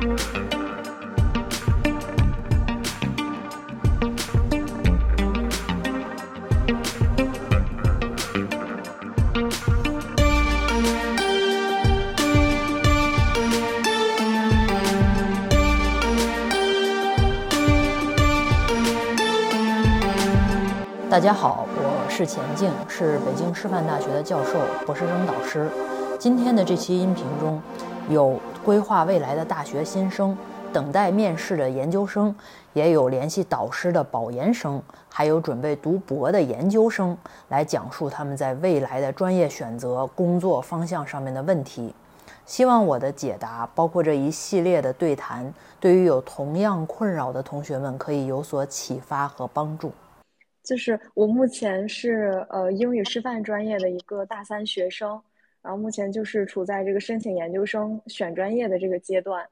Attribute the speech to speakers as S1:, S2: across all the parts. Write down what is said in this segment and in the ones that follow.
S1: 大家好，我是钱静，是北京师范大学的教授、博士生导师。今天的这期音频中，有规划未来的大学新生，等待面试的研究生，也有联系导师的保研生，还有准备读博的研究生，来讲述他们在未来的专业选择、工作方向上面的问题。希望我的解答，包括这一系列的对谈，对于有同样困扰的同学们，可以有所启发和帮助。
S2: 就是我目前是呃英语师范专业的一个大三学生，然后目前就是处在这个申请研究生选专业的这个阶段，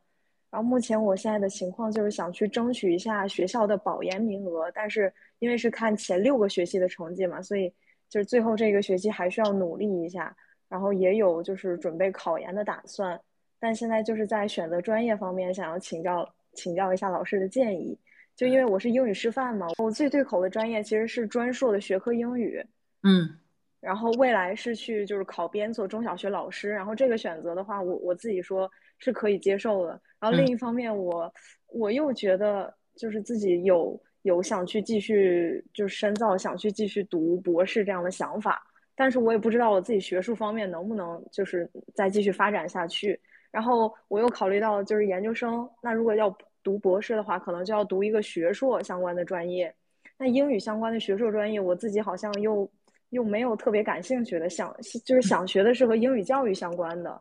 S2: 然后目前我现在的情况就是想去争取一下学校的保研名额，但是因为是看前六个学期的成绩嘛，所以就是最后这个学期还需要努力一下，然后也有就是准备考研的打算，但现在就是在选择专业方面想要请教请教一下老师的建议。就因为我是英语师范嘛，我最对口的专业其实是专硕的学科英语，
S1: 嗯，
S2: 然后未来是去就是考编做中小学老师，然后这个选择的话，我我自己说是可以接受的。然后另一方面，我我又觉得就是自己有有想去继续就是深造，想去继续读博士这样的想法，但是我也不知道我自己学术方面能不能就是再继续发展下去。然后我又考虑到就是研究生，那如果要。读博士的话，可能就要读一个学硕相关的专业。那英语相关的学硕专业，我自己好像又又没有特别感兴趣的，想就是想学的是和英语教育相关的。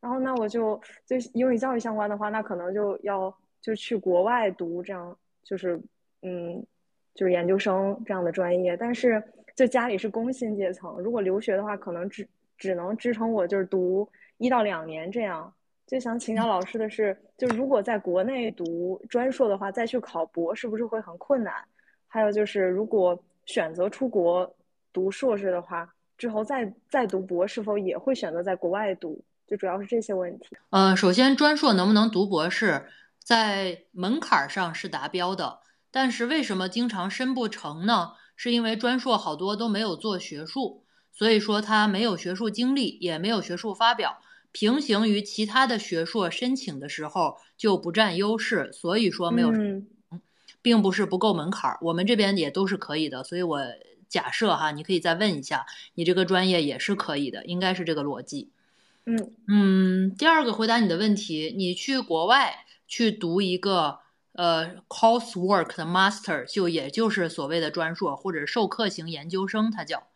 S2: 然后那我就就英语教育相关的话，那可能就要就去国外读，这样就是嗯，就是研究生这样的专业。但是就家里是工薪阶层，如果留学的话，可能只只能支撑我就是读一到两年这样。就想请教老师的是，就如果在国内读专硕的话，再去考博是不是会很困难？还有就是，如果选择出国读硕士的话，之后再再读博，是否也会选择在国外读？就主要是这些问题。
S1: 呃，首先专硕能不能读博士，在门槛上是达标的，但是为什么经常申不成呢？是因为专硕好多都没有做学术，所以说他没有学术经历，也没有学术发表。平行于其他的学硕申请的时候就不占优势，所以说没有，并不是不够门槛儿，我们这边也都是可以的，所以我假设哈，你可以再问一下，你这个专业也是可以的，应该是这个逻辑。
S2: 嗯
S1: 嗯，第二个回答你的问题，你去国外去读一个呃 coursework 的 master，就也就是所谓的专硕或者授课型研究生，它叫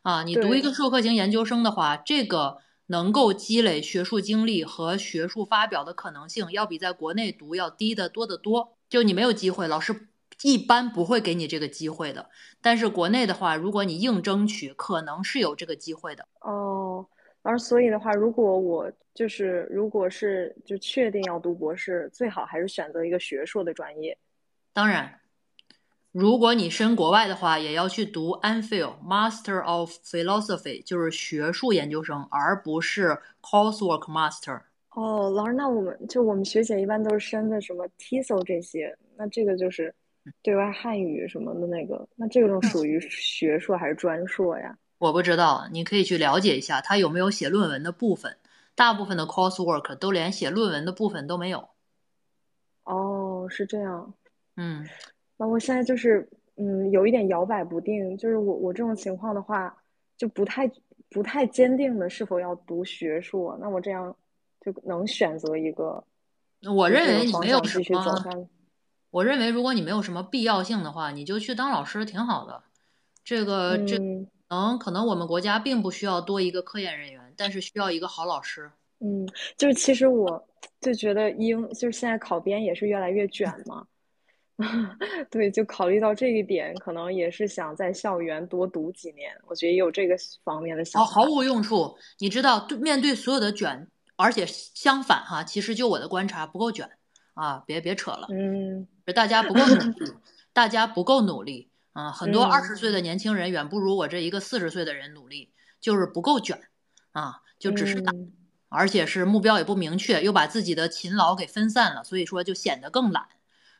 S1: 啊，你读一个授课型研究生的话，这个。能够积累学术经历和学术发表的可能性，要比在国内读要低得多得多。就你没有机会，老师一般不会给你这个机会的。但是国内的话，如果你硬争取，可能是有这个机会的。
S2: 哦，而所以的话，如果我就是如果是就确定要读博士，最好还是选择一个学硕的专业。
S1: 当然。如果你申国外的话，也要去读 MPhil Master of Philosophy，就是学术研究生，而不是 Coursework Master。
S2: 哦，老师，那我们就我们学姐一般都是申的什么 TESOL 这些，那这个就是对外汉语什么的那个，那这种属于学硕还是专硕呀？
S1: 我不知道，你可以去了解一下，他有没有写论文的部分。大部分的 Coursework 都连写论文的部分都没有。
S2: 哦，是这样。
S1: 嗯。
S2: 那我现在就是，嗯，有一点摇摆不定。就是我我这种情况的话，就不太不太坚定的是否要读学硕。那我这样就能选择一个。
S1: 我认为你没有什么。我认为如果你没有什么必要性的话，你就去当老师挺好的。这个这能可能我们国家并不需要多一个科研人员，但是需要一个好老师。
S2: 嗯，就是其实我就觉得英就是现在考编也是越来越卷嘛。对，就考虑到这一点，可能也是想在校园多读几年。我觉得也有这个方面的想
S1: 法。毫无用处，你知道，面对所有的卷，而且相反哈，其实就我的观察不够卷啊！别别扯了，
S2: 嗯，
S1: 大家不够努力，大家不够努力啊！很多二十岁的年轻人远不如我这一个四十岁的人努力，就是不够卷啊，就只是打而且是目标也不明确，又把自己的勤劳给分散了，所以说就显得更懒。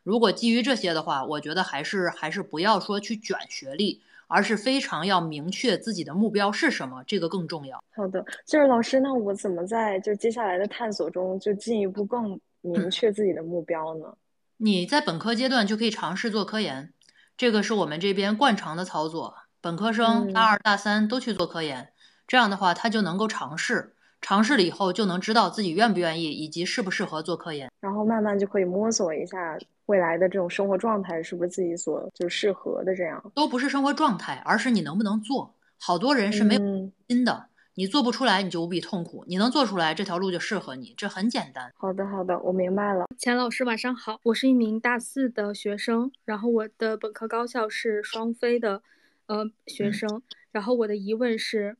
S1: 如果基于这些的话，我觉得还是还是不要说去卷学历，而是非常要明确自己的目标是什么，这个更重要。
S2: 好的，就是老师，那我怎么在就接下来的探索中就进一步更明确自己的目标呢？
S1: 你在本科阶段就可以尝试做科研，这个是我们这边惯常的操作。本科生大二、大三都去做科研，这样的话他就能够尝试。尝试了以后就能知道自己愿不愿意，以及适不适合做科研，
S2: 然后慢慢就可以摸索一下未来的这种生活状态是不是自己所就适合的。这样
S1: 都不是生活状态，而是你能不能做。好多人是没有心的，你做不出来你就无比痛苦，你能做出来这条路就适合你，这很简单。
S2: 好的，好的，我明白了。
S3: 钱老师晚上好，我是一名大四的学生，然后我的本科高校是双非的，呃，学生，然后我的疑问是。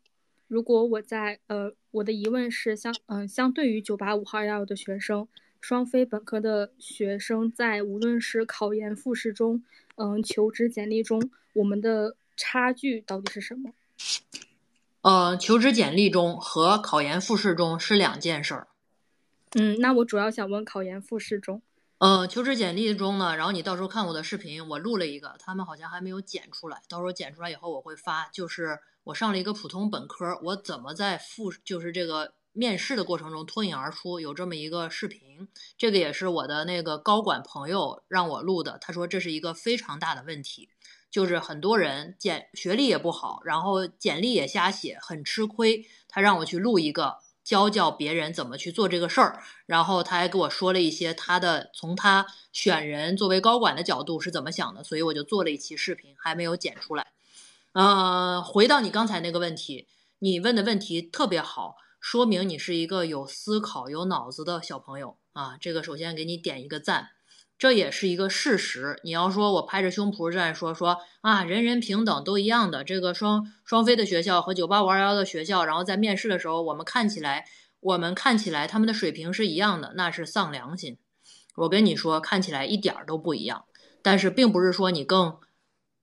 S3: 如果我在呃，我的疑问是相嗯，相对于九八五二幺幺的学生，双非本科的学生在无论是考研复试中，嗯，求职简历中，我们的差距到底是什么？
S1: 呃，求职简历中和考研复试中是两件事儿。
S3: 嗯，那我主要想问考研复试中。
S1: 呃，求职简历中呢，然后你到时候看我的视频，我录了一个，他们好像还没有剪出来，到时候剪出来以后我会发，就是。我上了一个普通本科，我怎么在复就是这个面试的过程中脱颖而出？有这么一个视频，这个也是我的那个高管朋友让我录的。他说这是一个非常大的问题，就是很多人简学历也不好，然后简历也瞎写，很吃亏。他让我去录一个，教教别人怎么去做这个事儿。然后他还给我说了一些他的从他选人作为高管的角度是怎么想的，所以我就做了一期视频，还没有剪出来。呃，回到你刚才那个问题，你问的问题特别好，说明你是一个有思考、有脑子的小朋友啊。这个首先给你点一个赞，这也是一个事实。你要说我拍着胸脯这样说说啊，人人平等都一样的，这个双双非的学校和九八五二幺的学校，然后在面试的时候，我们看起来我们看起来他们的水平是一样的，那是丧良心。我跟你说，看起来一点都不一样，但是并不是说你更。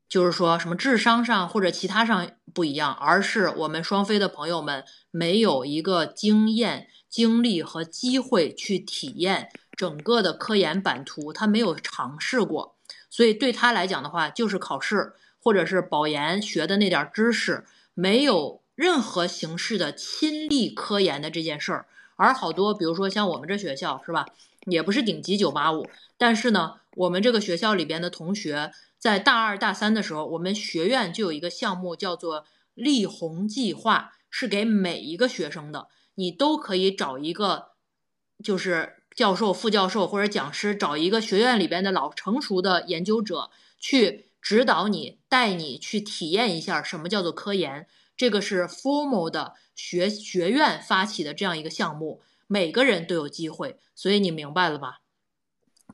S1: 就是说什么智商上或者其他上不一样，而是我们双非的朋友们没有一个经验、经历和机会去体验整个的科研版图，他没有尝试过，所以对他来讲的话，就是考试或者是保研学的那点知识，没有任何形式的亲历科研的这件事儿。而好多，比如说像我们这学校是吧，也不是顶级九八五，但是呢，我们这个学校里边的同学。在大二、大三的时候，我们学院就有一个项目叫做“立红计划”，是给每一个学生的。你都可以找一个，就是教授、副教授或者讲师，找一个学院里边的老成熟的研究者去指导你，带你去体验一下什么叫做科研。这个是 formal 的学学院发起的这样一个项目，每个人都有机会。所以你明白了吧？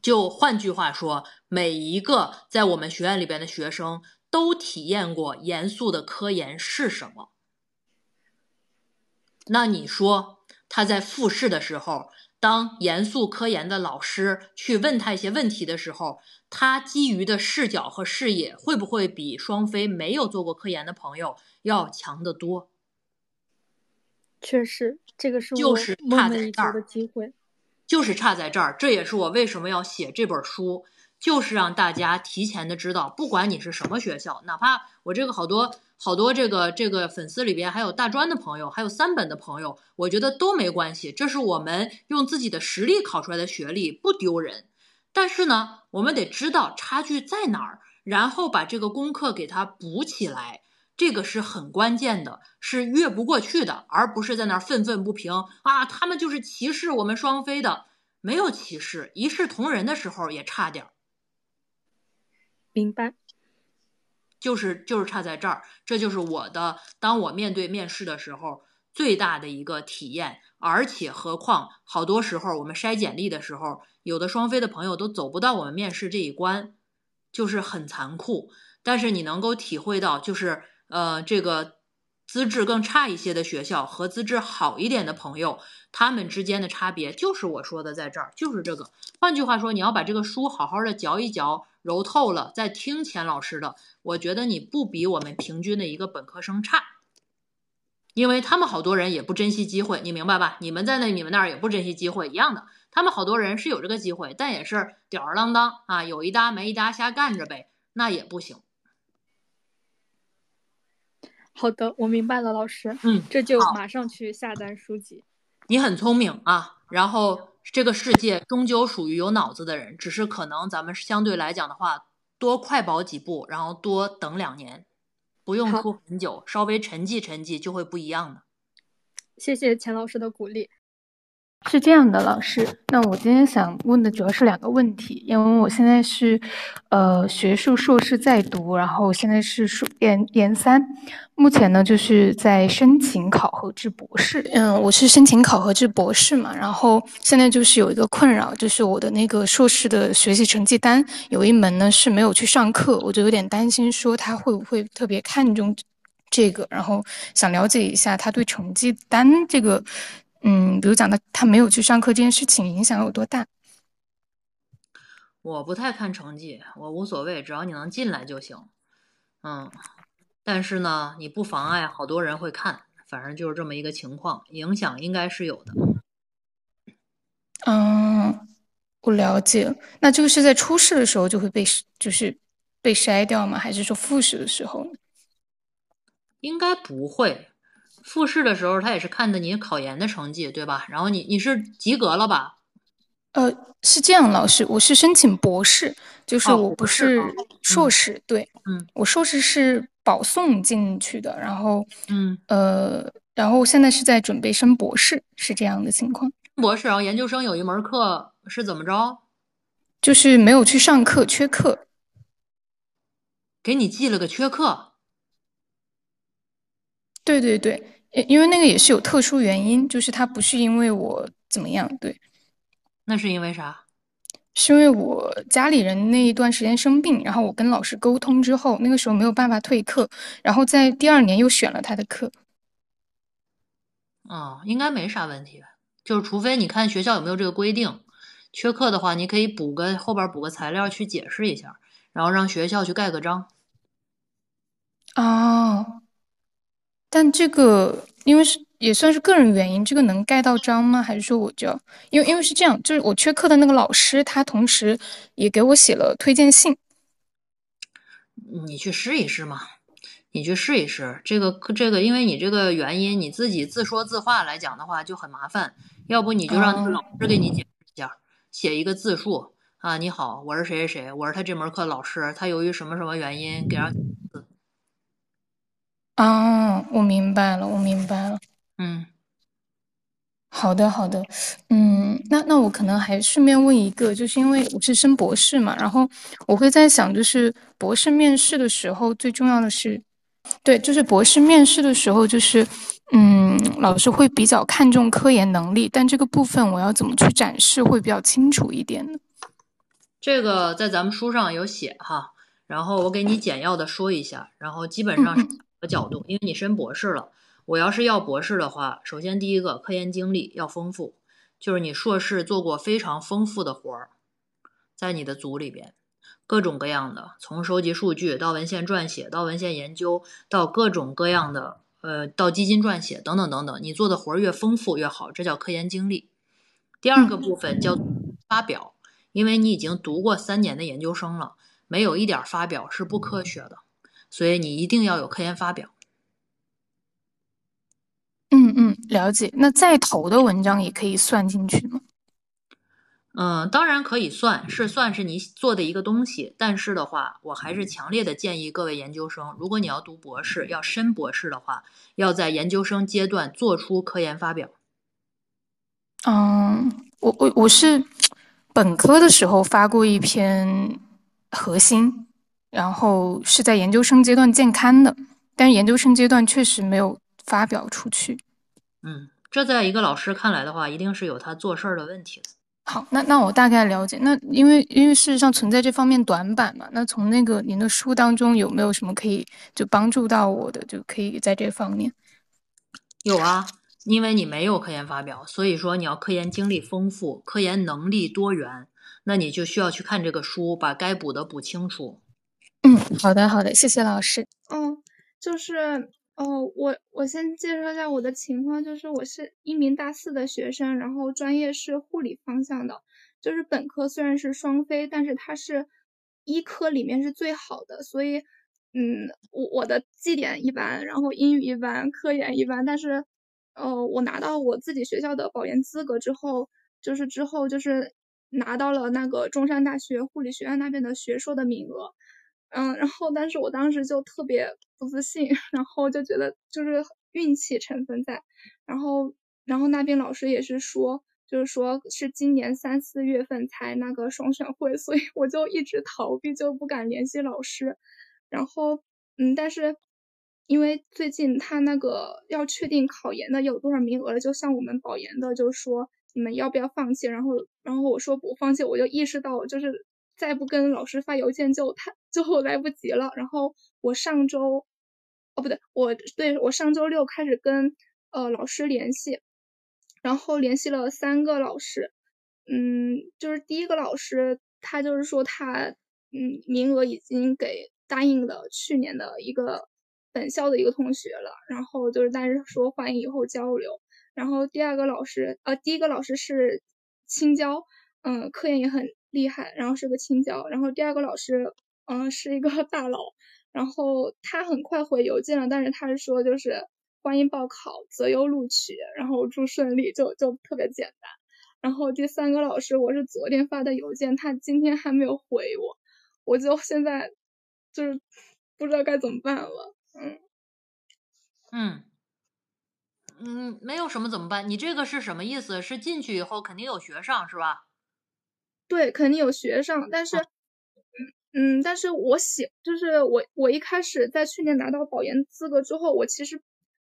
S1: 就换句话说，每一个在我们学院里边的学生都体验过严肃的科研是什么。那你说他在复试的时候，当严肃科研的老师去问他一些问题的时候，他基于的视角和视野会不会比双非没有做过科研的朋友要强得多？
S3: 确实，这个是
S1: 就是差在这儿
S3: 的机会。
S1: 就是差在这儿，这也是我为什么要写这本书，就是让大家提前的知道，不管你是什么学校，哪怕我这个好多好多这个这个粉丝里边还有大专的朋友，还有三本的朋友，我觉得都没关系，这是我们用自己的实力考出来的学历，不丢人。但是呢，我们得知道差距在哪儿，然后把这个功课给它补起来。这个是很关键的，是越不过去的，而不是在那儿愤愤不平啊！他们就是歧视我们双非的，没有歧视，一视同仁的时候也差点儿。
S3: 明白，
S1: 就是就是差在这儿，这就是我的。当我面对面试的时候，最大的一个体验。而且何况，好多时候我们筛简历的时候，有的双非的朋友都走不到我们面试这一关，就是很残酷。但是你能够体会到，就是。呃，这个资质更差一些的学校和资质好一点的朋友，他们之间的差别就是我说的，在这儿就是这个。换句话说，你要把这个书好好的嚼一嚼，揉透了再听钱老师的，我觉得你不比我们平均的一个本科生差。因为他们好多人也不珍惜机会，你明白吧？你们在那你们那儿也不珍惜机会一样的，他们好多人是有这个机会，但也是吊儿郎当啊，有一搭没一搭瞎干着呗，那也不行。
S3: 好的，我明白了，老师。
S1: 嗯，
S3: 这就马上去下单书籍。
S1: 你很聪明啊，然后这个世界终究属于有脑子的人，只是可能咱们相对来讲的话，多快跑几步，然后多等两年，不用
S3: 好
S1: 拖很久，稍微沉寂沉寂就会不一样的。
S3: 谢谢钱老师的鼓励。
S4: 是这样的，老师，那我今天想问的主要是两个问题，因为我现在是，呃，学术硕士在读，然后现在是硕研研三，目前呢就是在申请考核制博士。嗯，我是申请考核制博士嘛，然后现在就是有一个困扰，就是我的那个硕士的学习成绩单有一门呢是没有去上课，我就有点担心说他会不会特别看重这个，然后想了解一下他对成绩单这个。嗯，比如讲他他没有去上课这件事情影响有多大？
S1: 我不太看成绩，我无所谓，只要你能进来就行。嗯，但是呢，你不妨碍好多人会看，反正就是这么一个情况，影响应该是有的。
S4: 嗯，我了解。那这个是在初试的时候就会被就是被筛掉吗？还是说复试的时候呢？
S1: 应该不会。复试的时候，他也是看的你考研的成绩，对吧？然后你你是及格了吧？
S4: 呃，是这样，老师，我是申请博士，就是
S1: 哦
S4: 我不是
S1: 哦
S4: 硕士，对，
S1: 嗯
S4: 我硕士是保送进去的，然后
S1: 嗯，
S4: 呃，然后现在是在准备升博士，是这样的情况，
S1: 博士，然后研究生有一门课是怎么着？
S4: 就是没有去上课，缺课。
S1: 给你记了个缺课。
S4: 对对对，因因为那个也是有特殊原因，就是他不是因为我怎么样，对，
S1: 那是因为啥？
S4: 是因为我家里人那一段时间生病，然后我跟老师沟通之后，那个时候没有办法退课，然后在第二年又选了他的课。
S1: 哦，应该没啥问题，就是除非你看学校有没有这个规定，缺课的话，你可以补个后边补个材料去解释一下，然后让学校去盖个章。
S4: 哦，但这个因为是也算是个人原因，这个能盖到章吗？还是说我就要？因为因为是这样，就是我缺课的那个老师，他同时也给我写了推荐信。
S1: 你去试一试嘛，你去试一试。这个这个，因为你这个原因，你自己自说自话来讲的话就很麻烦。要不你就让那个老师给你解释一下，写一个自述啊。你好，我是谁谁谁，我是他这门课老师，他由于什么什么原因给让
S4: 哦，我明白了，我明白了。
S1: 嗯
S4: 好的，好的，嗯，那那我可能还顺便问一个，就是因为我是升博士嘛，然后我会在想，就是博士面试的时候，最重要的是，对，就是博士面试的时候，就是，嗯，老师会比较看重科研能力，但这个部分我要怎么去展示会比较清楚一点呢？
S1: 这个在咱们书上有写哈，然后我给你简要的说一下，然后基本上角度，因为你升博士了，我要是要博士的话，首先第一个科研经历要丰富，就是你硕士做过非常丰富的活儿，在你的组里边，各种各样的，从收集数据到文献撰写，到文献研究，到各种各样的呃，到基金撰写等等等等，你做的活儿越丰富越好，这叫科研经历。第二个部分叫发表。因为你已经读过三年的研究生了，没有一点发表是不科学的，所以你一定要有科研发表。
S4: 嗯嗯，了解。那在投的文章也可以算进去吗？
S1: 嗯，当然可以算是算是你做的一个东西，但是的话，我还是强烈的建议各位研究生，如果你要读博士，要申博士的话，要在研究生阶段做出科研发表。
S4: 嗯，我我我是本科的时候发过一篇核心，然后是在研究生阶段建刊的，但是研究生阶段确实没有发表出去。
S1: 嗯，这在一个老师看来的话，一定是有他做事儿的问题的。
S4: 好，那那我大概了解。那因为因为事实上存在这方面短板嘛，那从那个您的书当中有没有什么可以就帮助到我的，就可以在这方面？
S1: 有啊，因为你没有科研发表，所以说你要科研经历丰富，科研能力多元，那你就需要去看这个书，把该补的补清楚。
S4: 嗯，好的好的，谢谢老师。
S5: 嗯，就是哦，我我先介绍一下我的情况，就是我是一名大四的学生，然后专业是护理方向的，就是本科虽然是双非，但是它是医科里面是最好的，所以，嗯，我我的绩点一般，然后英语一般，科研一般，但是，呃，我拿到我自己学校的保研资格之后，就是之后就是拿到了那个中山大学护理学院那边的学硕的名额。嗯，然后但是我当时就特别不自信，然后就觉得就是运气成分在，然后然后那边老师也是说，就是说是今年三四月份才那个双选会，所以我就一直逃避，就不敢联系老师。然后嗯，但是因为最近他那个要确定考研的有多少名额了，就像我们保研的，就说你们要不要放弃？然后然后我说不放弃，我就意识到就是。再不跟老师发邮件就太就来不及了。然后我上周，哦不对，我对我上周六开始跟呃老师联系，然后联系了三个老师，嗯，就是第一个老师他就是说他嗯名额已经给答应了去年的一个本校的一个同学了，然后就是但是说欢迎以后交流。然后第二个老师呃第一个老师是青椒，嗯，科研也很。厉害，然后是个青椒，然后第二个老师，嗯，是一个 大佬，然后他很快回邮件了，但是他是说就是欢迎报考，择优录取，然后祝顺利，就就特别简单。然后第三个老师，我是昨天发的邮件，他今天还没有回我，我就现在就是不知道该怎么办了，嗯
S1: 嗯嗯，没有什么怎么办？你这个是什么意思？是进去以后肯定有学上是吧？
S5: 对，肯定有学上，但是，嗯嗯，但是我喜，就是我我一开始在去年拿到保研资格之后，我其实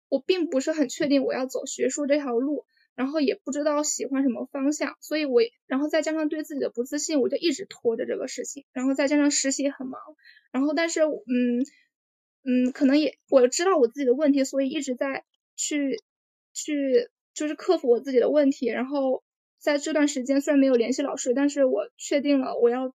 S5: 我并不是很确定我要走学术这条路，然后也不知道喜欢什么方向，所以我然后再加上对自己的不自信，我就一直拖着这个事情，然后再加上实习很忙，然后但是嗯嗯，可能也我知道我自己的问题，所以一直在去去就是克服我自己的问题，然后。在这段时间虽然没有联系老师，但是我确定了我要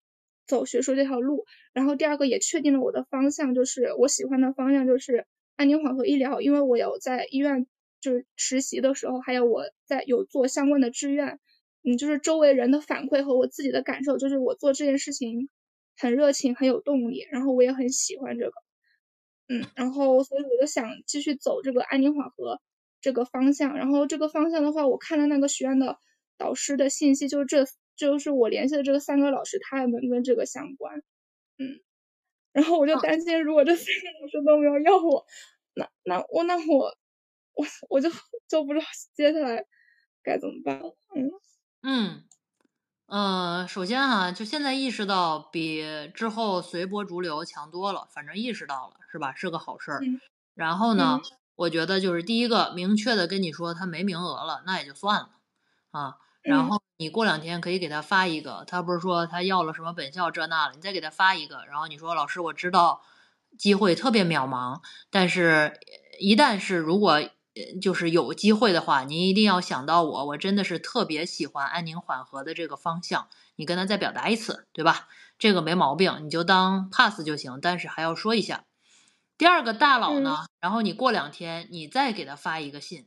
S5: 走学术这条路。然后第二个也确定了我的方向，就是我喜欢的方向就是安宁缓和医疗，因为我有在医院就是实习的时候，还有我在有做相关的志愿，嗯，就是周围人的反馈和我自己的感受，就是我做这件事情很热情，很有动力，然后我也很喜欢这个，嗯，然后所以我就想继续走这个安宁缓和这个方向。然后这个方向的话，我看了那个学院的。导师的信息就是这，就是我联系的这个三个老师，他们跟这个相关，嗯，然后我就担心，如果这三个老师都没有要我，那那我那我我我就就不知道接下来该怎么办了，
S1: 嗯嗯嗯，首先哈，就现在意识到比之后随波逐流强多了，反正意识到了是吧？是个好事儿。然后呢，我觉得就是第一个明确的跟你说他没名额了，那也就算了啊。然后你过两天可以给他发一个，他不是说他要了什么本校这那了，你再给他发一个。然后你说老师，我知道机会特别渺茫，但是一旦是如果就是有机会的话，您一定要想到我，我真的是特别喜欢安宁缓和的这个方向。你跟他再表达一次，对吧？这个没毛病，你就当 pass 就行。但是还要说一下，第二个大佬呢，然后你过两天你再给他发一个信，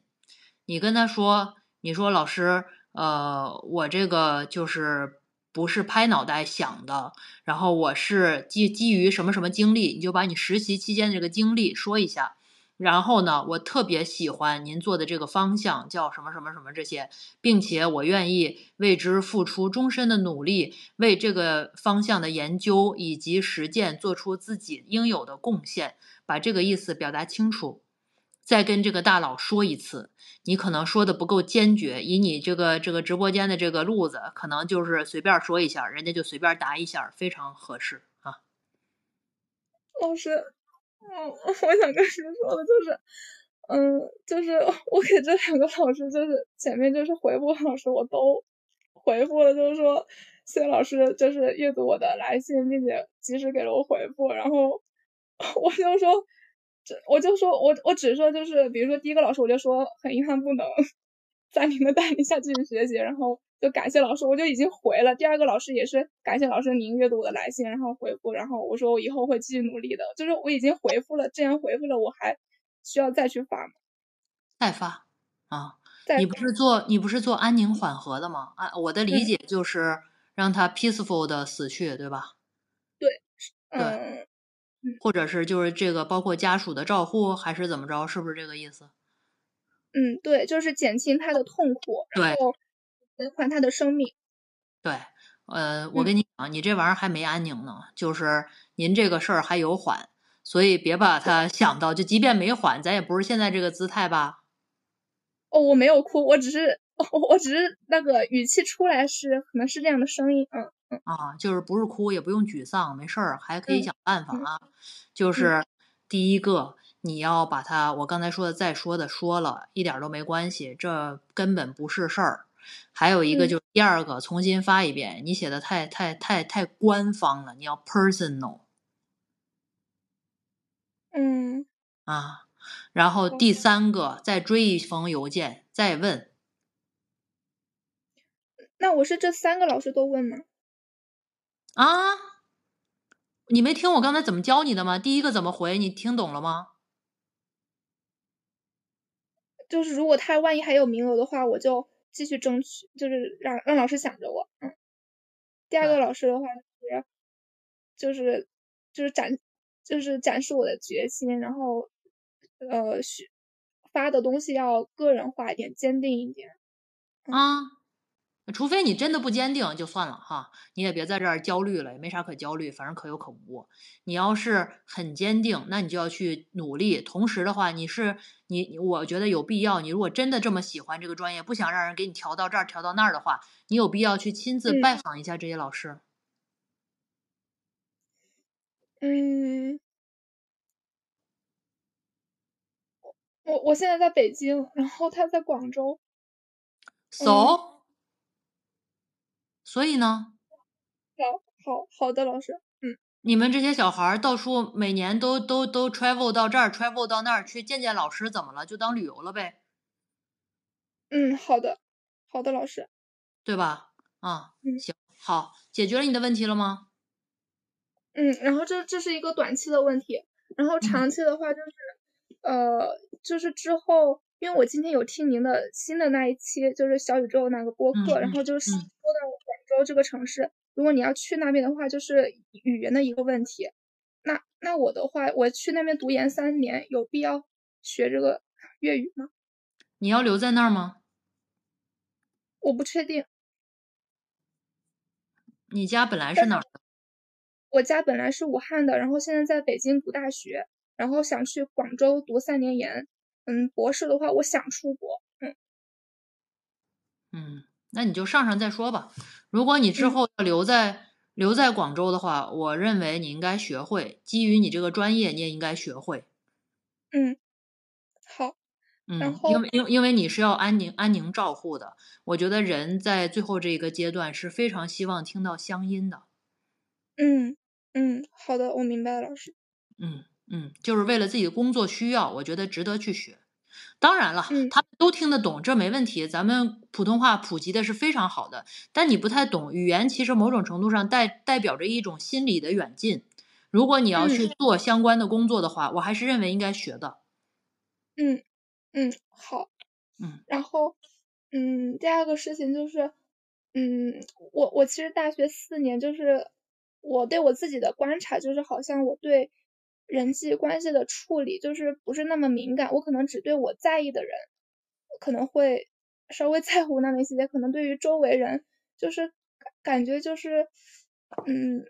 S1: 你跟他说，你说老师。呃，我这个就是不是拍脑袋想的，然后我是基基于什么什么经历，你就把你实习期间的这个经历说一下。然后呢，我特别喜欢您做的这个方向，叫什么什么什么这些，并且我愿意为之付出终身的努力，为这个方向的研究以及实践做出自己应有的贡献，把这个意思表达清楚。再跟这个大佬说一次，你可能说的不够坚决，以你这个这个直播间的这个路子，可能就是随便说一下，人家就随便答一下，非常合适啊。
S5: 老师，嗯，我想跟您说的就是，嗯，就是我给这两个老师，就是前面就是回复老师，我都回复了，就是说谢谢老师，就是阅读我的来信，并且及时给了我回复，然后我就说。我就说，我我只说就是，比如说第一个老师，我就说很遗憾不能 在您的带领下继续学习，然后就感谢老师，我就已经回了。第二个老师也是感谢老师您阅读我的来信，然后回复，然后我说我以后会继续努力的，就是我已经回复了，这样回复了，我还需要再去发吗？
S1: 再发啊。
S5: 再
S1: 你不是做你不是做安宁缓和的吗？啊，我的理
S5: 嗯
S1: 解就是让他 peaceful 的死去，对吧？
S5: 对嗯
S1: 或者是就是这个包括家属的照护，还是怎么着？是不是这个意思？
S5: 嗯，对，就是减轻他的痛苦，然
S1: 对
S5: 后延缓他的生命。
S1: 对，呃，我
S5: 嗯
S1: 跟你讲，你这玩意儿还没安宁呢，就是您这个事儿还有缓，所以别把它想到，就即便没缓，咱也不是现在这个姿态吧？
S5: 哦，我没有哭，我只是我只是那个语气出来是可能是这样的声音，嗯嗯
S1: 啊，就是不是哭，也不用沮丧，没事儿，还可以
S5: 嗯
S1: 想办法
S5: 嗯
S1: 啊。就是第一个，你要把它，我刚才说的再说的说了，一点儿都没关系，这根本不是事儿。还有一个
S5: 嗯
S1: 就是第二个，重新发一遍，你写的太太太太官方了，你要 personal
S5: 嗯
S1: 啊。然后第三个，再追一封邮件，再问，
S5: 那我是这三个老师都问吗？
S1: 啊，你没听我刚才怎么教你的吗？第一个怎么回，你听懂了吗？
S5: 就是如果他万一还有名额的话，我就继续争取，就是让让老师想着我。嗯，第二个老师的话就是就是就是展就是展示我的决心，然后呃许发的东西要个人化一点，坚定一点。
S1: 啊，除非你真的不坚定就算了哈，你也别在这儿焦虑了，也没啥可焦虑，反正可有可无。你要是很坚定，那你就要去努力。同时的话，你是你，我觉得有必要。你如果真的这么喜欢这个专业，不想让人给你调到这儿调到那儿的话，你有必要去亲自
S5: 嗯
S1: 拜访一下这些老师。
S5: 嗯，我我现在在北京，然后他在广州。
S1: so，、所以呢，
S5: 好好好的，老师。
S1: 嗯你们这些小孩儿到处每年都都都 travel 到这儿，travel 到那儿去见见老师，怎么了？就当旅游了呗。
S5: 嗯，好的，好的，老师。
S1: 对吧？啊，
S5: 嗯
S1: 行，好，解决了你的问题了吗？
S5: 嗯，然后这这是一个短期的问题，然后长期的话就是，呃，就是之后，因为我今天有听您的新的那一期，就是小宇宙那个播客，
S1: 嗯
S5: 然后就是说
S1: 嗯
S5: 到广州这个城市，如果你要去那边的话，就是语言的一个问题。那那我的话，我去那边读研三年，有必要学这个粤语吗？
S1: 你要留在那儿吗？
S5: 我不确定，
S1: 你家本来是哪儿的？
S5: 我家本来是武汉的，然后现在在北京读大学，然后想去广州读三年研。嗯，博士的话，我想出国。嗯
S1: 嗯，那你就上上再说吧。如果你之
S5: 嗯
S1: 后要留在、留在广州的话，我认为你应该学会，基于你这个专业，你也应该学会。
S5: 嗯，好，然
S1: 嗯，
S5: 后
S1: 因为因为因为你是要安宁安宁照护的，我觉得人在最后这一个阶段是非常希望听到乡音的。
S5: 嗯嗯，好的，我明白了，老师。
S1: 嗯嗯，就是为了自己的工作需要，我觉得值得去学。当然了，
S5: 嗯
S1: 他们都听得懂，这没问题。咱们普通话普及的是非常好的，但你不太懂语言，其实某种程度上代代表着一种心理的远近。如果你要去
S5: 嗯
S1: 做相关的工作的话，我还是认为应该学的。
S5: 嗯嗯，好。
S1: 嗯
S5: 然后，嗯，第二个事情就是，嗯，我我其实大学四年，就是我对我自己的观察，就是好像我对人际关系的处理就是不是那么敏感，我可能只对我在意的人可能会稍微 在乎那么一些，可能对于周围人就是感觉就是，嗯，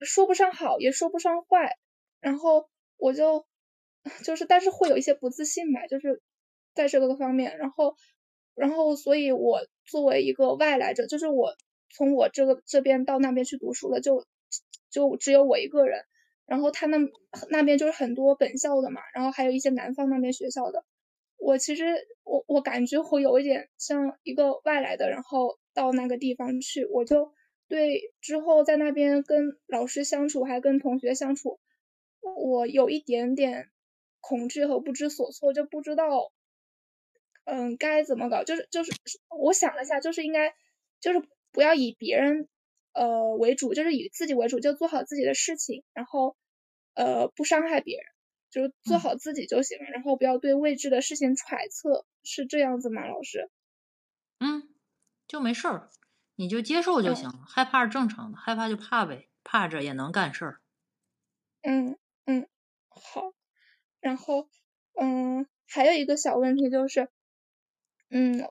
S5: 说不上好，也说不上坏，然后我就就是，但是会有一些不自信吧，就是在这个方面，然后，然后，所以我作为一个外来者，就是我从我这个这边到那边去读书了，就就只有我一个人，然后他那那边就是很多本校的嘛，然后还有一些南方那边学校的，我其实我我感觉会有一点像一个外来的，然后到那个地方去，我就对之后在那边跟老师相处，还跟同学相处，我有一点点恐惧和不知所措，就不知道，嗯，该怎么搞。就是就是，我想了一下，就是应该就是不要以别人呃为主，就是以自己为主，就做好自己的事情，然后呃不伤害别人。就做好自己就行了，然后不要对未知的事情揣测，是这样子吗，老师？
S1: 嗯，就没事儿，你就接受就行了。害怕是正常的，害怕就怕呗，怕着也能干事儿。
S5: 嗯嗯，好。然后，嗯，还有一个小问题就是，嗯。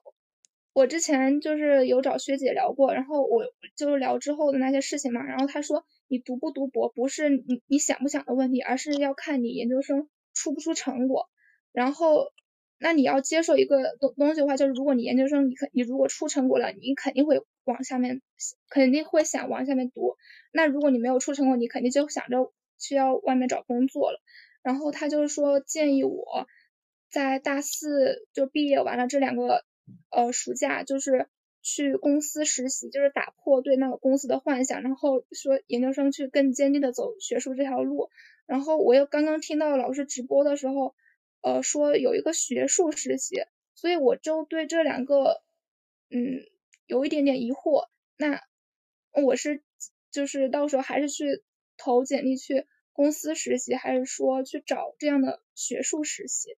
S5: 我之前就是有找学姐聊过，然后我就是聊之后的那些事情嘛，然后她说你读不读博不是你你想不想的问题，而是要看你研究生出不出成果。然后，那你要接受一个东东西的话，就是如果你研究生你肯你如果出成果了，你肯定会往下面肯定会想往下面读。那如果你没有出成果，你肯定就想着去要外面找工作了。然后他就是说建议我在大四就毕业完了这两个。呃，暑假就是去公司实习，就是打破对那个公司的幻想，然后说研究生去更坚定的走学术这条路。然后我又刚刚听到老师直播的时候，呃，说有一个学术实习，所以我就对这两个，嗯，有一点点疑惑。那我是就是到时候还是去投简历去公司实习，还是说去找这样的学术实习？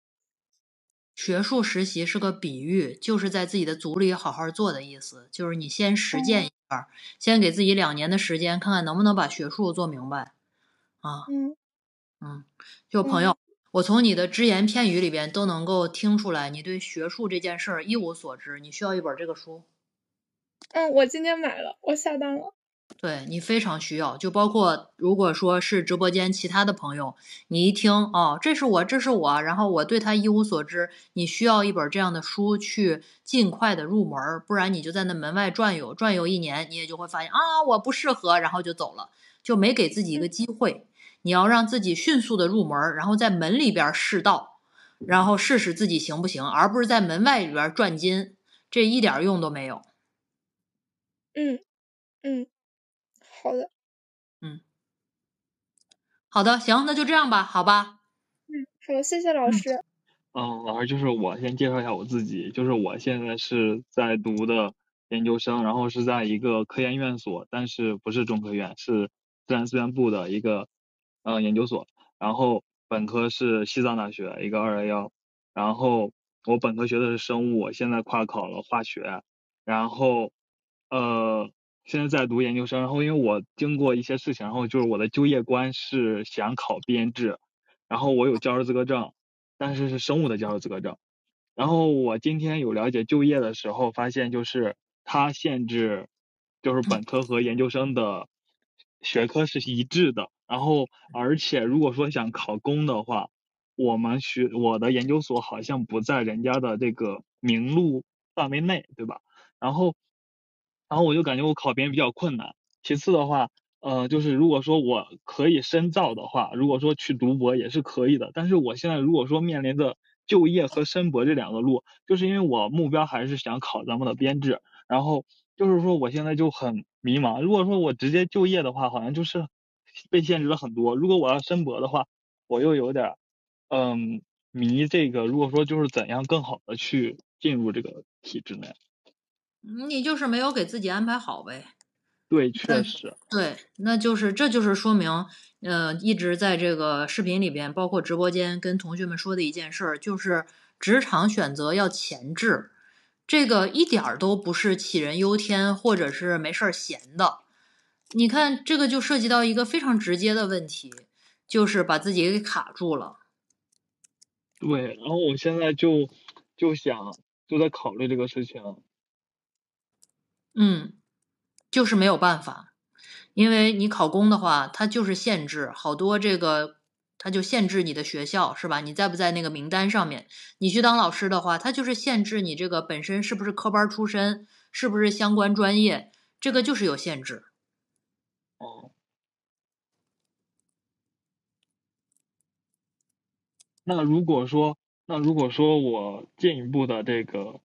S1: 学术实习是个比喻，就是在自己的组里好好做的意思。就是你先实践一下，先给自己两年的时间，看看能不能把学术做明白。啊，
S5: 嗯
S1: 嗯，就朋友，我从你的只言片语里边都能够听出来，你对学术这件事儿一无所知。你需要一本这个书。
S5: 嗯，我今天买了，我下单了。
S1: 对你非常需要，就包括如果说是直播间其他的朋友，你一听哦，这是我，这是我，然后我对他一无所知，你需要一本这样的书去尽快的入门，不然你就在那门外转悠转悠一年，你也就会发现啊，我不适合，然后就走了，就没给自己一个机会。你要让自己迅速的入门，然后在门里边试道，然后试试自己行不行，而不是在门外里边转金，这一点用都没有。
S5: 嗯嗯。好的，
S1: 嗯，好的，行，那就这样吧，好吧。
S5: 嗯，好，谢谢老师。
S6: 嗯，老师就是我先介绍一下我自己，就是我现在是在读的研究生，然后是在一个科研院所，但是不是中科院，是自然资源部的一个嗯研究所。然后本科是西藏大学一个二幺幺，然后我本科学的是生物，现在跨考了化学，然后呃。现在在读研究生，然后因为我经过一些事情，然后就是我的就业观是想考编制，然后我有教师资格证，但是是生物的教师资格证。然后我今天有了解就业的时候，发现就是它限制，就是本科和研究生的学科是一致的。然后而且如果说想考公的话，我们学我的研究所好像不在人家的这个名录范围内，对吧？然后。然后我就感觉我考编比较困难。其次的话，呃，就是如果说我可以深造的话，如果说去读博也是可以的。但是我现在如果说面临着就业和深博这两个路，就是因为我目标还是想考咱们的编制，然后就是说我现在就很迷茫。如果说我直接就业的话，好像就是被限制了很多。如果我要深博的话，我又有点嗯迷这个。如果说就是怎样更好的去进入这个体制内。
S1: 你就是没有给自己安排好呗，
S6: 对，确实，
S1: 对，那就是这就是说明，呃，一直在这个视频里边，包括直播间跟同学们说的一件事儿，就是职场选择要前置，这个一点儿都不是杞人忧天或者是没事儿闲的。你看，这个就涉及到一个非常直接的问题，就是把自己给卡住了。
S6: 对，然后我现在就就想就在考虑这个事情。
S1: 嗯，就是没有办法，因为你考公的话，它就是限制好多这个，它就限制你的学校是吧？你在不在那个名单上面？你去当老师的话，它就是限制你这个本身是不是科班出身，是不是相关专业，这个就是有限制。
S6: 哦，那如果说，那如果说我进一步的这个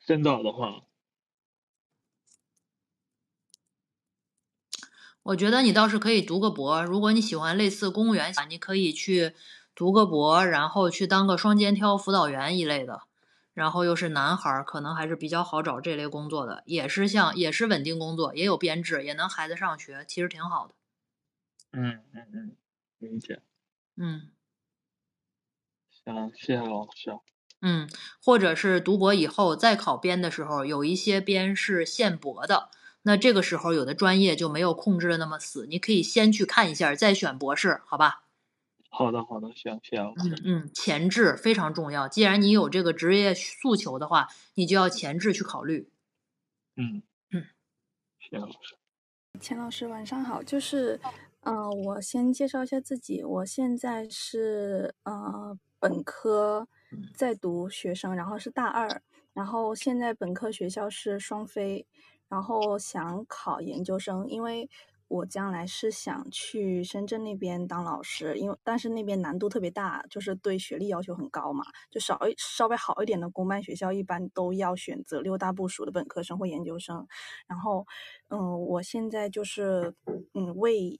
S6: 深造的话。
S1: 我觉得你倒是可以读个博，如果你喜欢类似公务员，你可以去读个博，然后去当个双肩挑辅导员一类的，然后又是男孩，可能还是比较好找这类工作的，也是像也是稳定工作，也有编制，也能孩子上学，其实挺好的。
S6: 嗯嗯嗯，理解。
S1: 嗯，
S6: 行，谢谢老师。
S1: 嗯，或者是读博以后再考编的时候，有一些编是限博的，那这个时候有的专业就没有控制的那么死，你可以先去看一下，再选博士，好吧？
S6: 好的，好的，行，谢谢老师。
S1: 嗯嗯，前置非常重要。既然你有这个职业诉求的话，你就要前置去考虑。
S6: 嗯
S1: 嗯，
S6: 谢谢老师。
S7: 钱老师晚上好，就是，呃，我先介绍一下自己，我现在是呃本科在读学生，然后是大二，然后现在本科学校是双非，然后想考研究生，因为我将来是想去深圳那边当老师，因为但是那边难度特别大，就是对学历要求很高嘛，就稍微稍微好一点的公办学校一般都要选择六大部署的本科生或研究生，然后，嗯，我现在就是，嗯，为，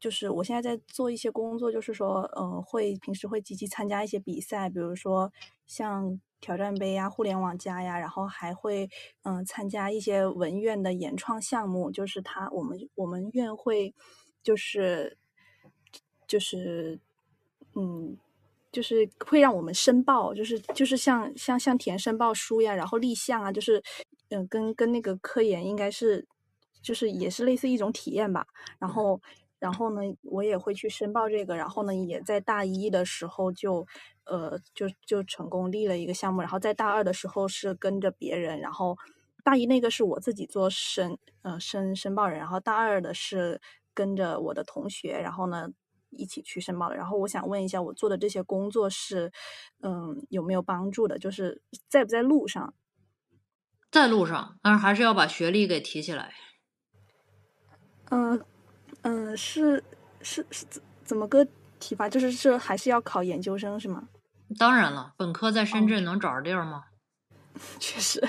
S7: 就是我现在在做一些工作，就是说，呃，会平时会积极参加一些比赛，比如说像挑战杯呀、互联网加呀，然后还会，嗯、参加一些文院的研创项目，就是他我们我们院会，就是，就是，嗯。就是会让我们申报，就是就是像像像填申报书呀，然后立项啊，就是嗯、呃跟跟那个科研应该是就是也是类似一种体验吧。然后然后呢，我也会去申报这个，然后呢，也在大一的时候就呃就就成功立了一个项目，然后在大二的时候是跟着别人，然后大一那个是我自己做申呃申申报人，然后大二的是跟着我的同学，然后呢。一起去申报的。然后我想问一下，我做的这些工作是，嗯，有没有帮助的？就是在不在路上？
S1: 在路上，但是还是要把学历给提起来。
S7: 嗯嗯，是是是怎怎么个提法？就是这还是要考研究生是吗？
S1: 当然了，本科在深圳能找着地儿吗？
S7: 确实。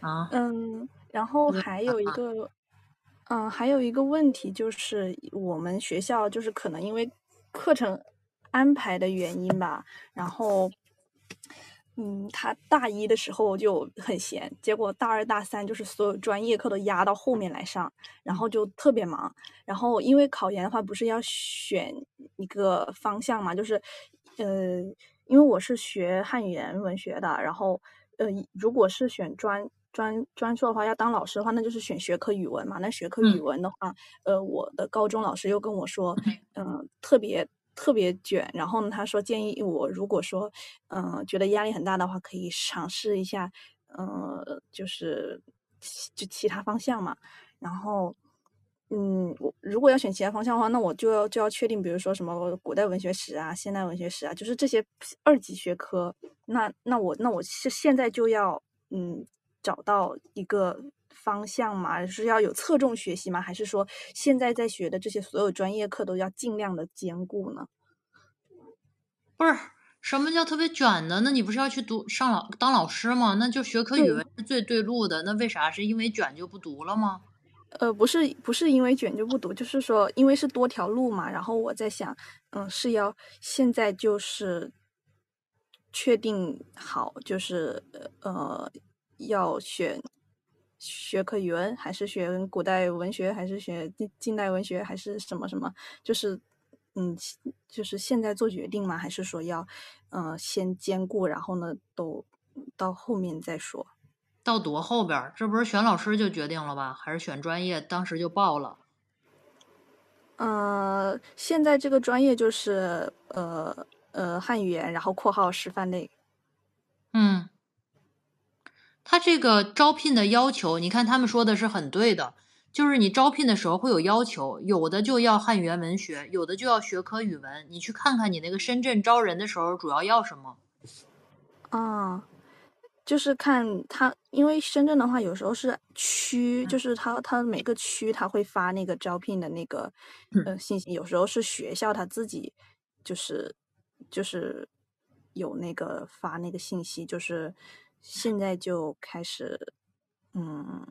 S1: 啊，
S7: 嗯，然后还有一个，嗯，还有一个问题就是我们学校就是可能因为课程安排的原因吧，然后，嗯，他大一的时候就很闲，结果大二大三就是所有专业课都压到后面来上，然后就特别忙。然后因为考研的话不是要选一个方向嘛，就是，呃，因为我是学汉语言文学的，然后，呃，如果是选专专专硕的话，要当老师的话，那就是选学科语文嘛。那学科语
S1: 嗯
S7: 文的话，呃，我的高中老师又跟我说，嗯、特别特别卷。然后呢，他说建议我，如果说，嗯、觉得压力很大的话，可以尝试一下，呃，就是就其他方向嘛。然后，嗯，我如果要选其他方向的话，那我就要就要确定，比如说什么古代文学史啊、现代文学史啊，就是这些二级学科。那那我那我是现在就要嗯找到一个方向嘛，是要有侧重学习吗？还是说现在在学的这些所有专业课都要尽量的兼顾呢？
S1: 不是，什么叫特别卷的？那你不是要去读上老当老师吗？那就学科语文是最对路的。那为啥是因为卷就不读了吗？
S7: 呃，不是不是因为卷就不读，就是说因为是多条路嘛。然后我在想，嗯，是要现在就是确定好，就是呃要选学科语文，还是学古代文学，还是学近近代文学，还是什么什么？就是嗯，就是现在做决定吗？还是说要呃先兼顾，然后呢都到后面再说？
S1: 到多后边儿，这不是选老师就决定了吧？还是选专业当时就报了？
S7: 呃，现在这个专业就是呃呃汉语言，然后括号师范类。
S1: 嗯，他这个招聘的要求，你看他们说的是很对的，就是你招聘的时候会有要求，有的就要汉语言文学，有的就要学科语文。你去看看你那个深圳招人的时候主要要什么？
S7: 啊，就是看他，因为深圳的话，有时候是区，就是他他每个区他会发那个招聘的那个呃信息，有时候是学校他自己就是就是有那个发那个信息，就是现在就开始嗯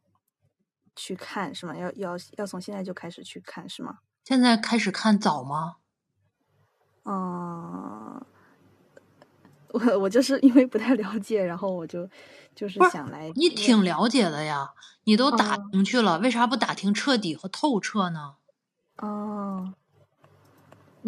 S7: 去看是吗？要要要从现在就开始去看是吗？
S1: 现在开始看早吗？
S7: 嗯，我我就是因为不太了解，然后我就就是想来
S1: 你挺了解的呀，你都打
S7: 哦
S1: 听去了，为啥不打听彻底和透彻呢？
S7: 哦，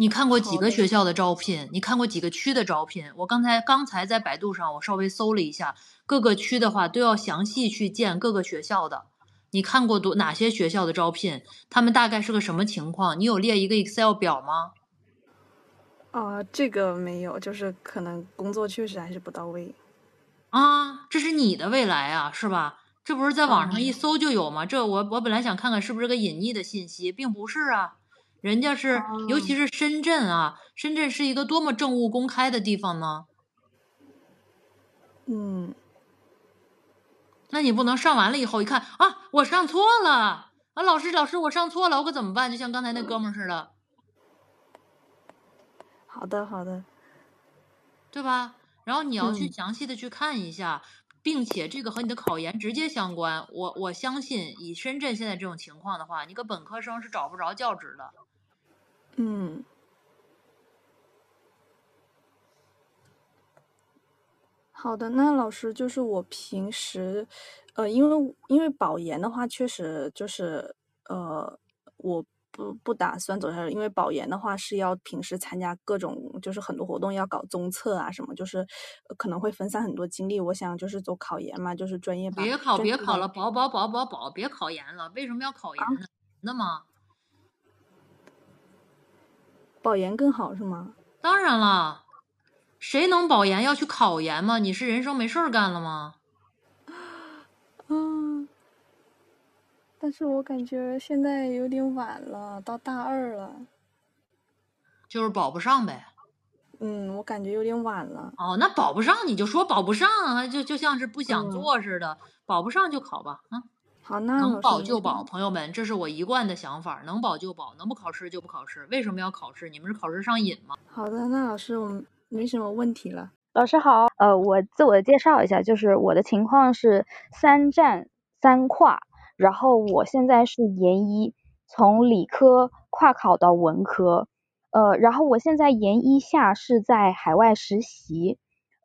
S1: 你看过几个学校的招聘？你看过几个区的招聘？我刚才刚才在百度上我稍微搜了一下，各个区的话都要详细去见各个学校的。你看过多哪些学校的招聘？他们大概是个什么情况？你有列一个 Excel 表吗？
S7: 啊、这个没有，就是可能工作确实还是不到位。
S1: 啊，这是你的未来啊，是吧？这不是在网上一
S7: 嗯
S1: 搜就有吗？这我我本来想看看是不是个隐匿的信息，并不是啊。人家是，尤其是深圳啊，深圳是一个多么政务公开的地方呢？
S7: 嗯，
S1: 那你不能上完了以后一看啊，我上错了啊，老师老师我上错了，我可怎么办？就像刚才那哥们儿似的，
S7: 好的好的，
S1: 对吧？然后你要去
S7: 嗯
S1: 详细的去看一下，并且这个和你的考研直接相关。我我相信以深圳现在这种情况的话，你个本科生是找不着教职的。
S7: 嗯，好的。那老师就是我平时，呃，因为因为保研的话，确实就是呃，我不不打算走下去，因为保研的话是要平时参加各种就是很多活动，要搞综测啊什么，就是呃可能会分散很多精力。我想就是走考研嘛，就是专业把
S1: 别考
S7: 专业把
S1: 别考了，保保保保保，别考研了。为什么要考研呢？那么
S7: 保研更好是吗？
S1: 当然了，谁能保研要去考研吗？你是人生没事儿干了吗？
S7: 嗯，但是我感觉现在有点晚了，到大二了。
S1: 就是保不上呗。
S7: 嗯，我感觉有点晚了。
S1: 哦，那保不上你就说保不上啊，就就像是不想
S7: 嗯
S1: 做似的，保不上就考吧，啊，
S7: 好，那
S1: 能保就保，朋友们，这是我一贯的想法，能保就保，能不考试就不考试。为什么要考试？你们是考试上瘾吗？
S7: 好的，那老师我们没什么问题了。
S8: 老师好，呃，我自我介绍一下，就是我的情况是三战三跨，然后我现在是研一，从理科跨考到文科，呃，然后我现在研一下是在海外实习，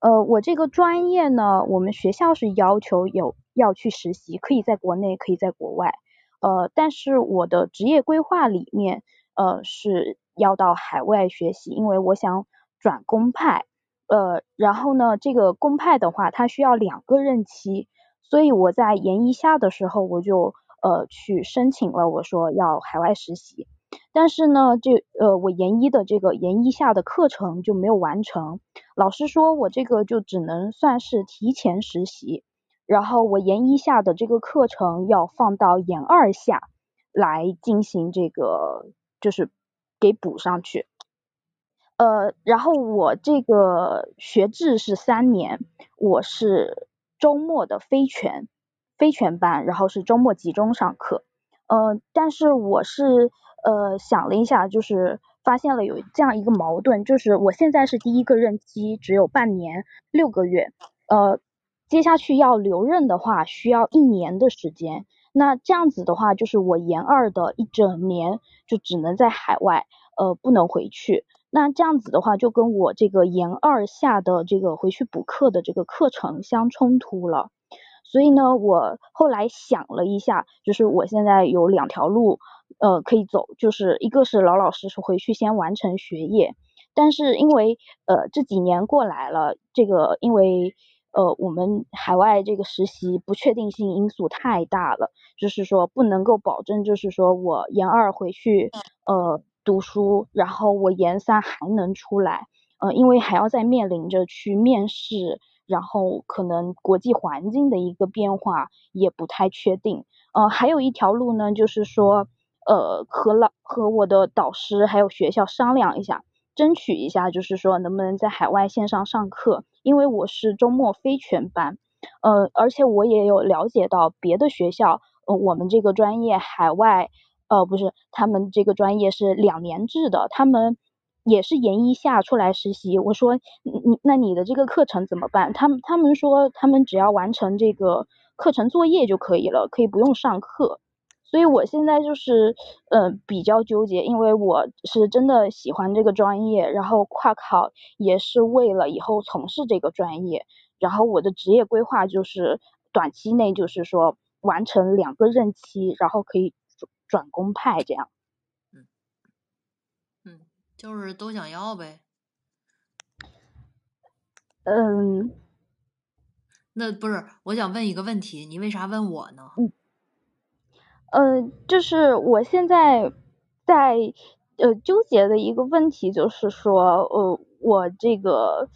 S8: 呃，我这个专业呢，我们学校是要求有要去实习，可以在国内，可以在国外，呃，但是我的职业规划里面，呃，是要到海外学习，因为我想转公派。呃，然后呢，这个公派的话，它需要两个任期，所以我在研一下的时候，我就呃去申请了，我说要海外实习，但是呢，这呃我研一的这个研一下的课程就没有完成，老师说我这个就只能算是提前实习，然后我研一下的这个课程要放到研二下来进行这个，就是给补上去。呃，然后我这个学制是三年，我是周末的非全非全班，然后是周末集中上课。呃，但是我是呃想了一下，就是发现了有这样一个矛盾，就是我现在是第一个任期只有半年六个月，呃，接下去要留任的话需要一年的时间。那这样子的话，就是我研二的一整年就只能在海外，呃，不能回去。那这样子的话，就跟我这个研二下的这个回去补课的这个课程相冲突了。所以呢，我后来想了一下，就是我现在有两条路，呃，可以走，就是一个是老老实实回去先完成学业，但是因为呃这几年过来了，这个因为呃我们海外这个实习不确定性因素太大了，就是说不能够保证，就是说我研二回去呃读书，然后我研三还能出来，呃，因为还要再面临着去面试。然后可能国际环境的一个变化也不太确定。呃，还有一条路呢，就是说，呃，和老和我的导师还有学校商量一下，争取一下，就是说能不能在海外线上上课，因为我是周末非全班。呃，而且我也有了解到别的学校，呃，我们这个专业海外，呃，不是，他们这个专业是两年制的，他们。也是研一下出来实习，我说你那你的这个课程怎么办？他们他们说他们只要完成这个课程作业就可以了，可以不用上课。所以我现在就是呃比较纠结，因为我是真的喜欢这个专业，然后跨考也是为了以后从事这个专业，然后我的职业规划就是短期内就是说完成两个任期，然后可以转公派这样。
S1: 嗯嗯就是都想要呗。
S8: 嗯，
S1: 那不是，我想问一个问题，你为啥问我呢？
S8: 嗯，呃，就是我现在在呃纠结的一个问题，就是说，呃，我这个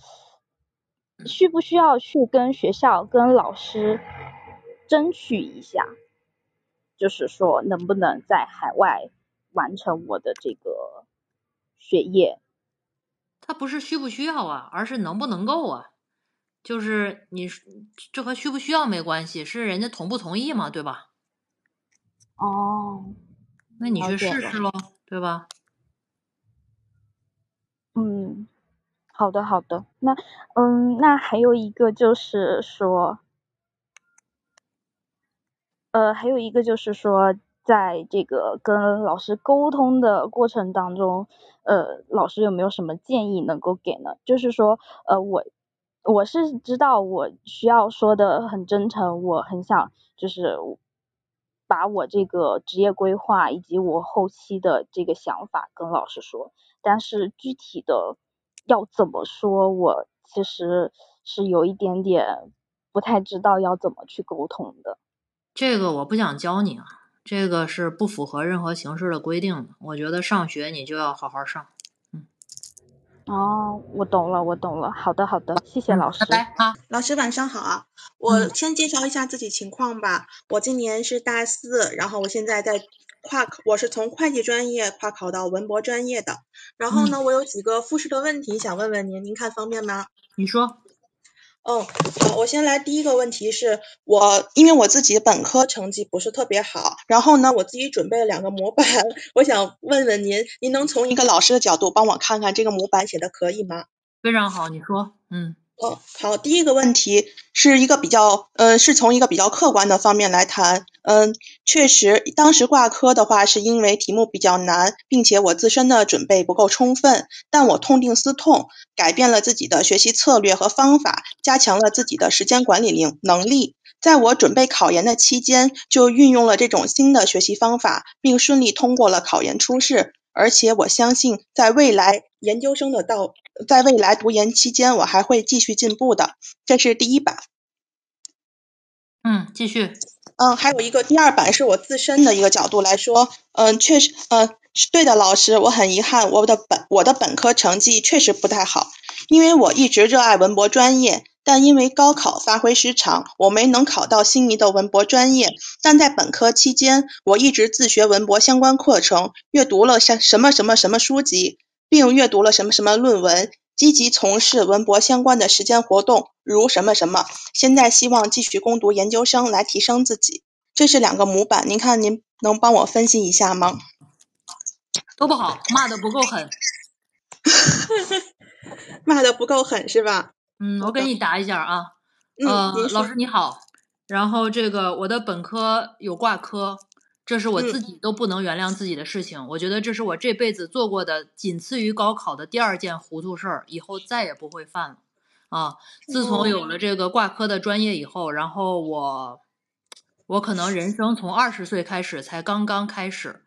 S8: 需不需要去跟学校、跟老师争取一下，就是说能不能在海外完成我的这个学业？
S1: 他不是需不需要啊，而是能不能够啊。就是你这和需不需要没关系，是人家同不同意嘛，对吧？
S8: 哦，
S1: 那你去试试喽，对吧？
S8: 嗯，好的好的，那嗯，那还有一个就是说，呃，还有一个就是说，在这个跟老师沟通的过程当中，呃，老师有没有什么建议能够给呢？就是说，呃，我我是知道我需要说的很真诚，我很想就是把我这个职业规划以及我后期的这个想法跟老师说，但是具体的要怎么说，我其实是有一点点不太知道要怎么去沟通的。
S1: 这个我不想教你啊，这个是不符合任何形式的规定的。我觉得上学你就要好好上。
S8: 哦，我懂了，我懂了。好的，好的，谢谢
S1: 嗯
S8: 老师。
S1: 拜拜啊。
S9: 老师晚上好啊，我
S1: 嗯
S9: 先介绍一下自己情况吧。我今年是大四，然后我现在在跨考，我是从会计专业跨考到文博专业的。然后呢，我有几个复试的问题想问问您，您看方便吗？
S1: 你说，
S9: 嗯，好，我先来第一个问题是我，因为我自己本科成绩不是特别好，然后呢，我自己准备了两个模板，我想问问您，您能从一个老师的角度帮我看看这个模板写的可以吗？
S1: 非常好，你说，嗯
S9: 哦，好，第一个问题是一个比较，呃，是从一个比较客观的方面来谈。嗯，确实，当时挂科的话，是因为题目比较难，并且我自身的准备不够充分。但我痛定思痛，改变了自己的学习策略和方法，加强了自己的时间管理能能力。在我准备考研的期间，就运用了这种新的学习方法，并顺利通过了考研初试。而且我相信，在未来研究生的道，在未来读研期间，我还会继续进步的。这是第一版。
S1: 嗯，继续。
S9: 嗯，还有一个第二版是我自身的一个角度来说，嗯，确实，嗯，是对的，老师，我很遗憾，我的本我的本科成绩确实不太好，因为我一直热爱文博专业，但因为高考发挥失常，我没能考到心仪的文博专业。但在本科期间，我一直自学文博相关课程，阅读了像什么什么什么书籍，并阅读了什么什么论文，积极从事文博相关的实践活动，如什么什么。现在希望继续攻读研究生来提升自己。这是两个模板，您看您能帮我分析一下吗？
S1: 都不好，骂的不够狠。
S9: 骂的不够狠是吧？
S1: 嗯，我给你答一下啊。
S9: 嗯，
S1: 呃，老师你好，然后这个我的本科有挂科，这是我自
S9: 嗯
S1: 己都不能原谅自己的事情。我觉得这是我这辈子做过的仅次于高考的第二件糊涂事儿，以后再也不会犯了。啊，自从有了这个挂科的专业以后，然后我我可能人生从二十岁开始才刚刚开始，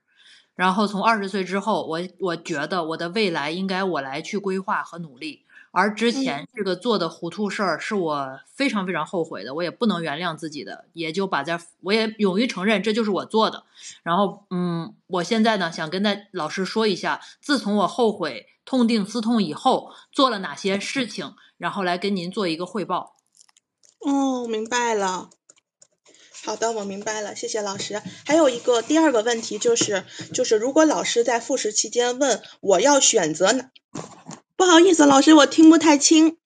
S1: 然后从二十岁之后，我我觉得我的未来应该我来去规划和努力。而之前这个做的糊涂事儿是我非常非常后悔的，我也不能原谅自己的，也就把在我也勇于承认这就是我做的。然后，嗯，我现在呢想跟大老师说一下，自从我后悔、痛定思痛以后，做了哪些事情，然后来跟您做一个汇报。
S9: 哦，明白了。好的，我明白了，谢谢老师。还有一个第二个问题就是，就是如果老师在复试期间问我要选择哪，不好意思，老师我听不太清。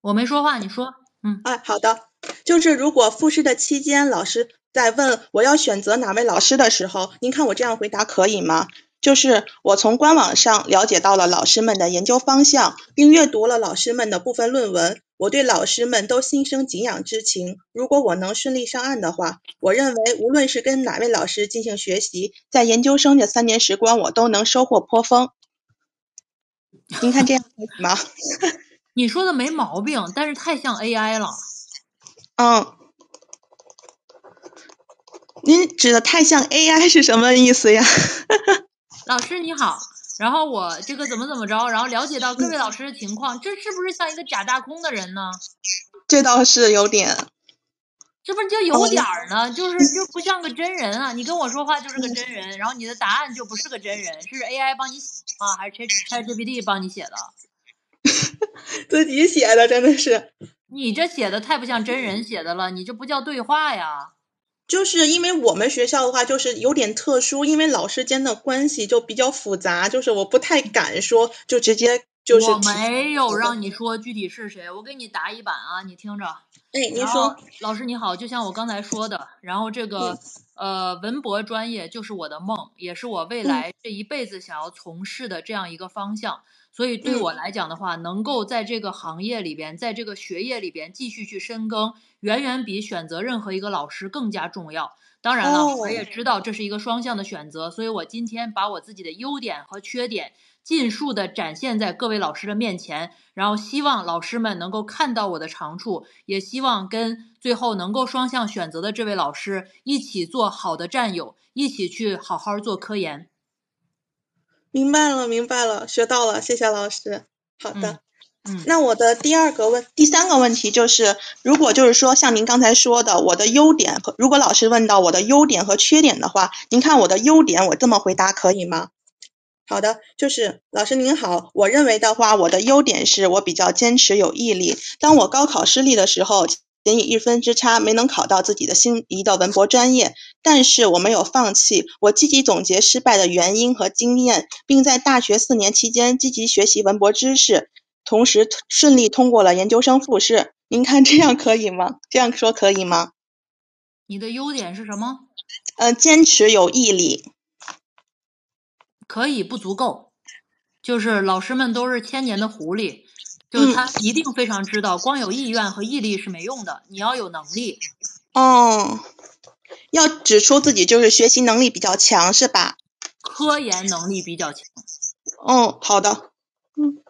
S1: 我没说话，你说。嗯，
S9: 哎，好的，就是如果复试的期间，老师在问我要选择哪位老师的时候，您看我这样回答可以吗？就是我从官网上了解到了老师们的研究方向，并阅读了老师们的部分论文，我对老师们都心生敬仰之情。如果我能顺利上岸的话，我认为无论是跟哪位老师进行学习，在研究生这三年时光，我都能收获颇丰。您看这样可以吗？
S1: 你说的没毛病，但是太像 AI 了。
S9: 嗯，您指的太像 AI 是什么意思呀？
S1: 老师你好，然后我这个怎么怎么着，然后了解到各位老师的情况，这是不是像一个假大空的人呢？
S9: 这倒是有点。
S1: 这不是就有点儿呢？就是就不像个真人啊！你跟我说话就是个真人，然后你的答案就不是个真人，是 AI 帮你写吗，还是 ChatGPT 帮你写的？
S9: 自己写的，真的是。
S1: 你这写的太不像真人写的了，你这不叫对话呀。
S9: 就是因为我们学校的话，就是有点特殊，因为老师间的关系就比较复杂，就是我不太敢说，就直接就是。
S1: 我没有让你说具体是谁，我给你答一版啊，你听着。
S9: 哎，您说，
S1: 老师你好，就像我刚才说的，然后这个呃文博专业就是我的梦，也是我未来这一辈子想要从事的这样一个方向，所以对我来讲的话，能够在这个行业里边，在这个学业里边继续去深耕，远远比选择任何一个老师更加重要。当然了，我也知道这是一个双向的选择，所以我今天把我自己的优点和缺点。尽数的展现在各位老师的面前，然后希望老师们能够看到我的长处，也希望跟最后能够双向选择的这位老师一起做好的战友，一起去好好做科研。
S9: 明白了，明白了，学到了，谢谢老师。好的，
S1: 嗯，
S9: 那我的第二个问，第三个问题就是，如果就是说像您刚才说的，我的优点和如果老师问到我的优点和缺点的话，您看我的优点，我这么回答可以吗？好的，就是老师您好，我认为的话，我的优点是我比较坚持有毅力。当我高考失利的时候，仅以一分之差没能考到自己的心仪的文博专业，但是我没有放弃，我积极总结失败的原因和经验，并在大学四年期间积极学习文博知识，同时顺利通过了研究生复试。您看这样可以吗？这样说可以吗？
S1: 你的优点是什么？
S9: 呃，坚持有毅力。
S1: 可以不足够，就是老师们都是千年的狐狸，就是他一定非常知道，光有意愿和毅力是没用的，你要有能力。
S9: 哦，要指出自己就是学习能力比较强，是吧？
S1: 科研能力比较强。
S9: 哦，好的。
S1: 嗯，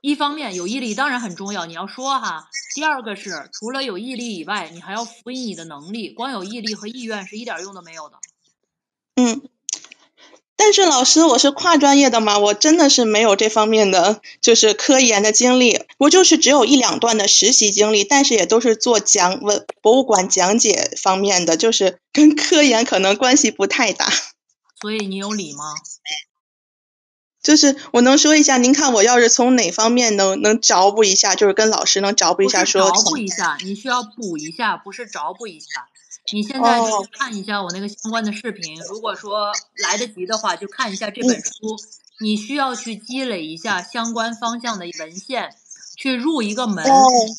S1: 一方面有毅力当然很重要，你要说哈。第二个是，除了有毅力以外，你还要辅以你的能力，光有毅力和意愿是一点用都没有的。
S9: 嗯。但是老师，我是跨专业的嘛，我真的是没有这方面的就是科研的经历，我就是只有一两段的实习经历，但是也都是做讲文博物馆讲解方面的，就是跟科研可能关系不太大。
S1: 所以你有理吗？
S9: 就是我能说一下，您看我要是从哪方面能能着补一下，就是跟老师能着补一下说。
S1: 着补一下，你需要补一下，不是着补一下。你现在就看一下我那个相关的视频，如果说来得及的话，就看一下这本书。你需要去积累一下相关方向的文献，去入一个门。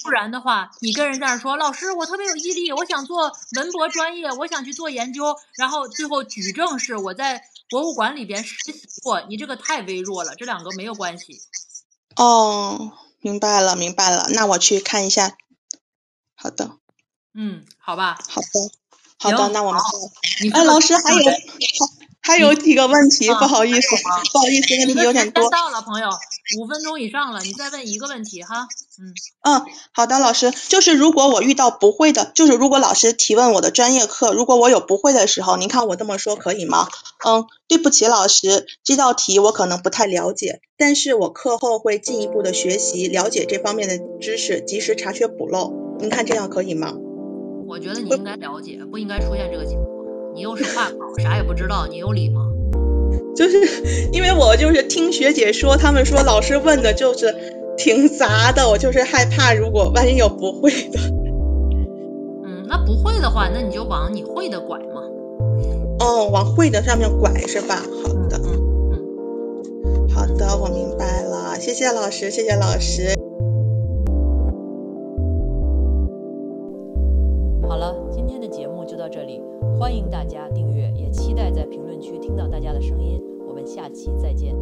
S1: 不然的话，你跟人在那说，老师，我特别有毅力，我想做文博专业，我想去做研究，然后最后举证是我在博物馆里边实习过，你这个太微弱了，这两个没有关系。
S9: 哦，明白了，明白了，那我去看一下。好的。
S1: 嗯，好吧。
S9: 好的。好的，那我们哎，老师还有还有几个问题，不好意思，不好意思，问题有点多。
S1: 到了，朋友，五分钟以上了，你再问一个问题哈。嗯
S9: 嗯，好的，老师，就是如果我遇到不会的，就是如果老师提问我的专业课，如果我有不会的时候，您看我这么说可以吗？嗯，对不起，老师，这道题我可能不太了解，但是我课后会进一步的学习，了解这方面的知识，及时查缺补漏。您看这样可以吗？
S1: 我觉得你应该了解，不应该出现这个情况。你又是跨考，啥也不知道，你有理吗？
S9: 就是因为我就是听学姐说，他们说老师问的就是挺杂的，我就是害怕，如果万一有不会的。
S1: 嗯，那不会的话，那你就往你会的拐嘛。
S9: 哦，往会的上面拐是吧？好的，
S1: 嗯
S9: 嗯，好的，我明白了，谢谢老师，谢谢老师。
S1: 这里欢迎大家订阅，也期待在评论区听到大家的声音。我们下期再见。